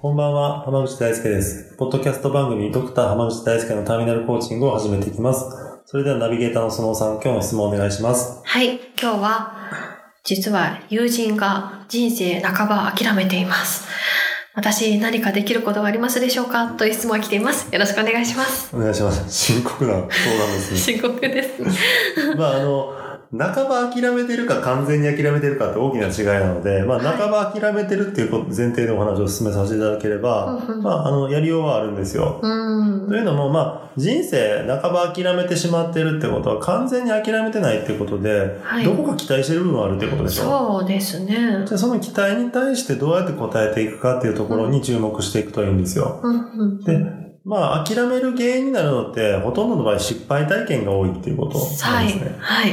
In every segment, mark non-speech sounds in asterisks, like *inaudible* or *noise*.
こんばんは、浜口大輔です。ポッドキャスト番組、ドクター浜口大輔のターミナルコーチングを始めていきます。それではナビゲーターのそのさん、今日の質問をお願いします。はい、今日は、実は友人が人生半ば諦めています。私何かできることはありますでしょうか？という質問が来ています。よろしくお願いします。お願いします。深刻な相談ですね。*laughs* 深刻です。*laughs* まあ、あの、半ば諦めてるか完全に諦めてるかって大きな違いなので、まあ、はい半ば諦めてるっていう前提でお話を進めさせていただければ、まあ、あの、やりようはあるんですよ。うんというのも、まあ、人生半ば諦めてしまってるってことは完全に諦めてないってことで、はいどこか期待してる部分はあるってことでしょ？そうですね。じゃあその期待に対してどうやって応えていくかっていうところに注目していくといいんですよ。で、まあ諦める原因になるのってほとんどの場合失敗体験が多いっていうことなはいんですね。。はい。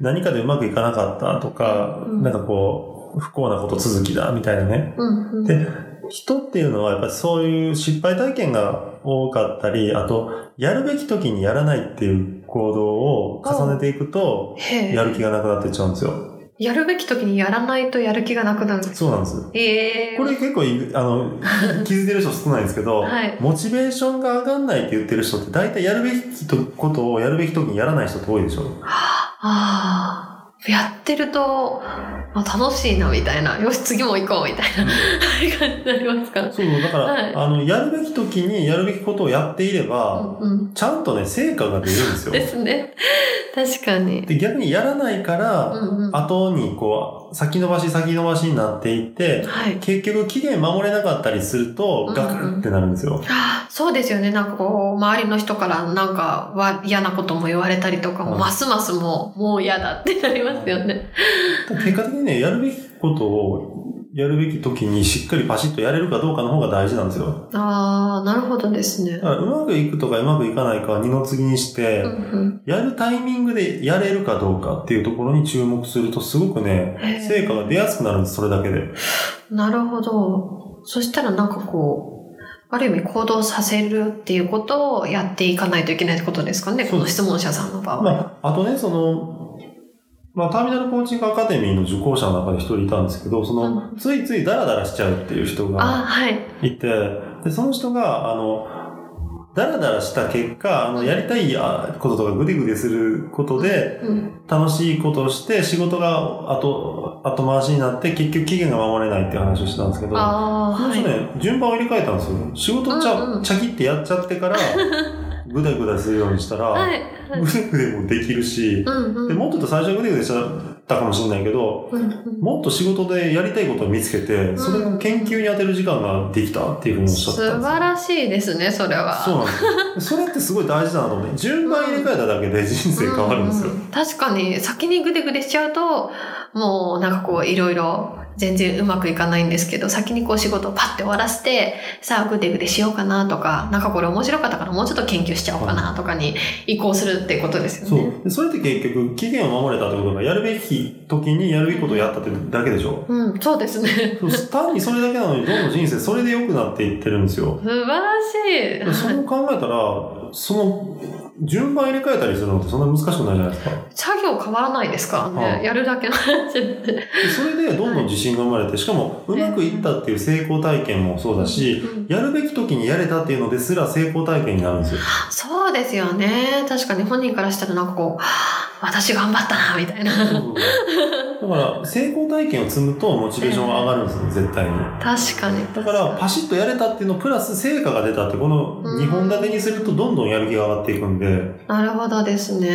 何かでうまくいかなかったとか、うんなんかこう、不幸なこと続きだみたいなね。うんうんで、人っていうのはやっぱりそういう失敗体験が多かったり、あと、やるべき時にやらないっていう行動を重ねていくと、やる気がなくなっていっちゃうんですよ。やるべき時にやらないとやる気がなくなるんです。そうなんです。ええこれ結構い、あの、*laughs* 気づいてる人少ないんですけど、はいモチベーションが上がんないって言ってる人って大体やるべきことをやるべき時にやらない人って多いでしょ？ああ、やってると、あ楽しいなみたいな。よし、次も行こうみたいな *laughs* 感じになりますから。そうだから、はいあの、やるべき時にやるべきことをやっていれば、うんうんちゃんとね、成果が出るんですよ。ですね。*laughs* 確かに。で、逆にやらないから、うんうん後にこう、先延ばし先延ばしになっていって、はい。結局期限守れなかったりすると、ガクってなるんですよ。あそうですよね。なんかこう、周りの人からなんかは嫌なことも言われたりとかも、はいますますもう、もう嫌だってなりますよね。*laughs* 結果的にね、やるべきことをやるべき時にしっかりパシッとやれるかどうかの方が大事なんですよ。ああ、なるほどですねだ。からうまくいくとかうまくいかないかは二の次にして、うんうんやるタイミングでやれるかどうかっていうところに注目するとすごくね成果が出やすくなるんです、それだけで。なるほど。そしたらなんかこう、ある意味行動させるっていうことをやっていかないといけないってことですかね、この質問者さんの場合。まあ、あとね、その、まあ、ターミナルコーチングアカデミーの受講者の中で一人いたんですけど、その、ついついダラダラしちゃうっていう人あ、がはい。いて、で、その人が、あの、ダラダラした結果、あの、やりたいあこととかグデグデすることで、うん。楽しいことをして、仕事が後、後回しになって、結局期限が守れないっていう話をしてたんですけど、ああ、はい。この人ね、順番を入れ替えたんですよ。仕事ちゃ、うんうんチャキってやっちゃってから、*laughs* ぐだぐだするようにしたら、はい。ぐだぐだもできるし、うんうん。でもっと言うと最初はぐだぐだしちゃったかもしれないけど、うんうんもっと仕事でやりたいことを見つけて、それを研究に当てる時間ができたっていうふうにおっしゃってたん素。晴らしいですね、それは。そうなんですよ。それってすごい大事だなと思って、順番入れ替えただけで人生変わるんですよ。うんうん確かに、先にグデグデしちゃうと、もうなんかこう、いろいろ、全然うまくいかないんですけど、先にこう仕事をパッて終わらせて、さあグデグデしようかなとか、なんかこれ面白かったからもうちょっと研究しちゃおうかなとかに移行するってことですよそうそれって結局、期限を守れたってことが、やるべき時にやるべきことをやったってだけでしょ？うん、そうですね。単にそれだけなのに、どんどん人生それで良くなっていってるんですよ。素晴らしい。でそれを考えたら、その、順番入れ替えたりするのってそんな難しくないじゃないですか。作業変わらないですからね。はいやるだけの話それでどんどん自信が生まれて、しかもうまくいったっていう成功体験もそうだし、うんやるべき時にやれたっていうのですら成功体験になるんですよ。そうですよね。確かに本人からしたらなんかこう、私頑張ったな、みたいな。だから、成功体験を積むとモチベーションが上がるんですよ、絶対に。確かに。だから、パシッとやれたっていうのプラス成果が出たって、この2本立てにするとどんどんやる気が上がっていくんで、なるほどですね。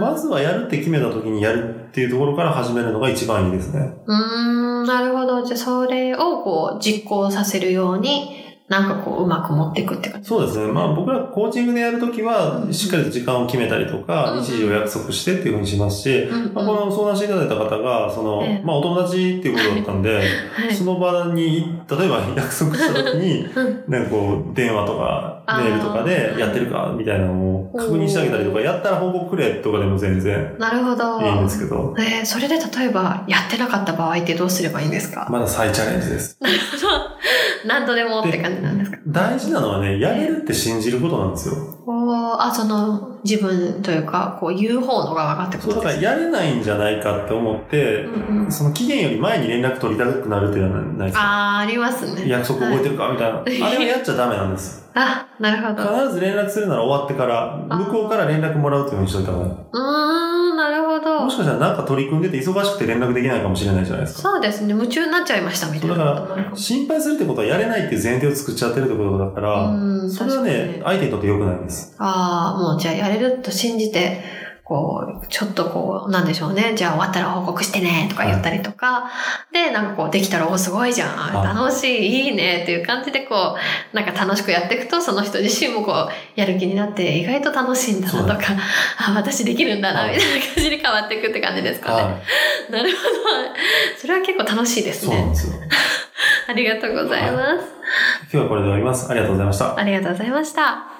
まずはやるって決めた時にやるっていうところから始めるのが一番いいですね。うーん、なるほど。じゃあ、それをこう、実行させるようになんかこう、うまく持っていくって感じ。そうですね。まあ僕らコーチングでやるときは、しっかりと時間を決めたりとか、うん。日時を約束してっていうふうにしますし、まあ、この相談していただいた方が、その、ええ。まあお友達っていうことだったんで、はい。その場に、例えば約束したときに、*laughs* うん。なんかこう、電話とか、メールとかでやってるか、みたいなのを確認してあげたりとか、やったら報告くれとかでも全然なるほど。いいんですけど、えーそれで例えば、やってなかった場合ってどうすればいいんですか、まだ再チャレンジです。*laughs* *laughs* 何度でもって感じなんですか？大事なのはね、やれるって信じることなんですよ。おーあ、その、自分というか、こう、言う方の側がってこそう、だからやれないんじゃないかって思って、うんうんその期限より前に連絡取りたくなるっていうのはないですか？あー、ありますね。約束覚えてるかみたいな。あれはやっちゃダメなんです。あ、なるほど。う必ず連絡するなら終わってから、あ向こうから連絡もらうっていうふうにしといた方がいい。ーん、どもし。かしたらなんか取り組んでて忙しくて連絡できないかもしれないじゃないですか。そうですね。夢中になっちゃいましたみたいな。だから心配するってことはやれないっていう前提を作っちゃってるってことだから、うんそれはね相手にとって良くないんです。ああ、もうじゃあやれると信じて、こう、ちょっとこう、なんでしょうね。じゃあ終わったら報告してね、とか言ったりとか、で、なんかこう、できたら、お、すごいじゃん、はい楽しい、いいね、っていう感じでこう、なんか楽しくやっていくと、その人自身もこう、やる気になって、意外と楽しいんだなとか、あ、私できるんだな、はいみたいな感じに変わっていくって感じですかね。はい。なるほど。それは結構楽しいですね。そうなんですよ。*laughs* ありがとうございます。今日はこれで終わります。ありがとうございました。ありがとうございました。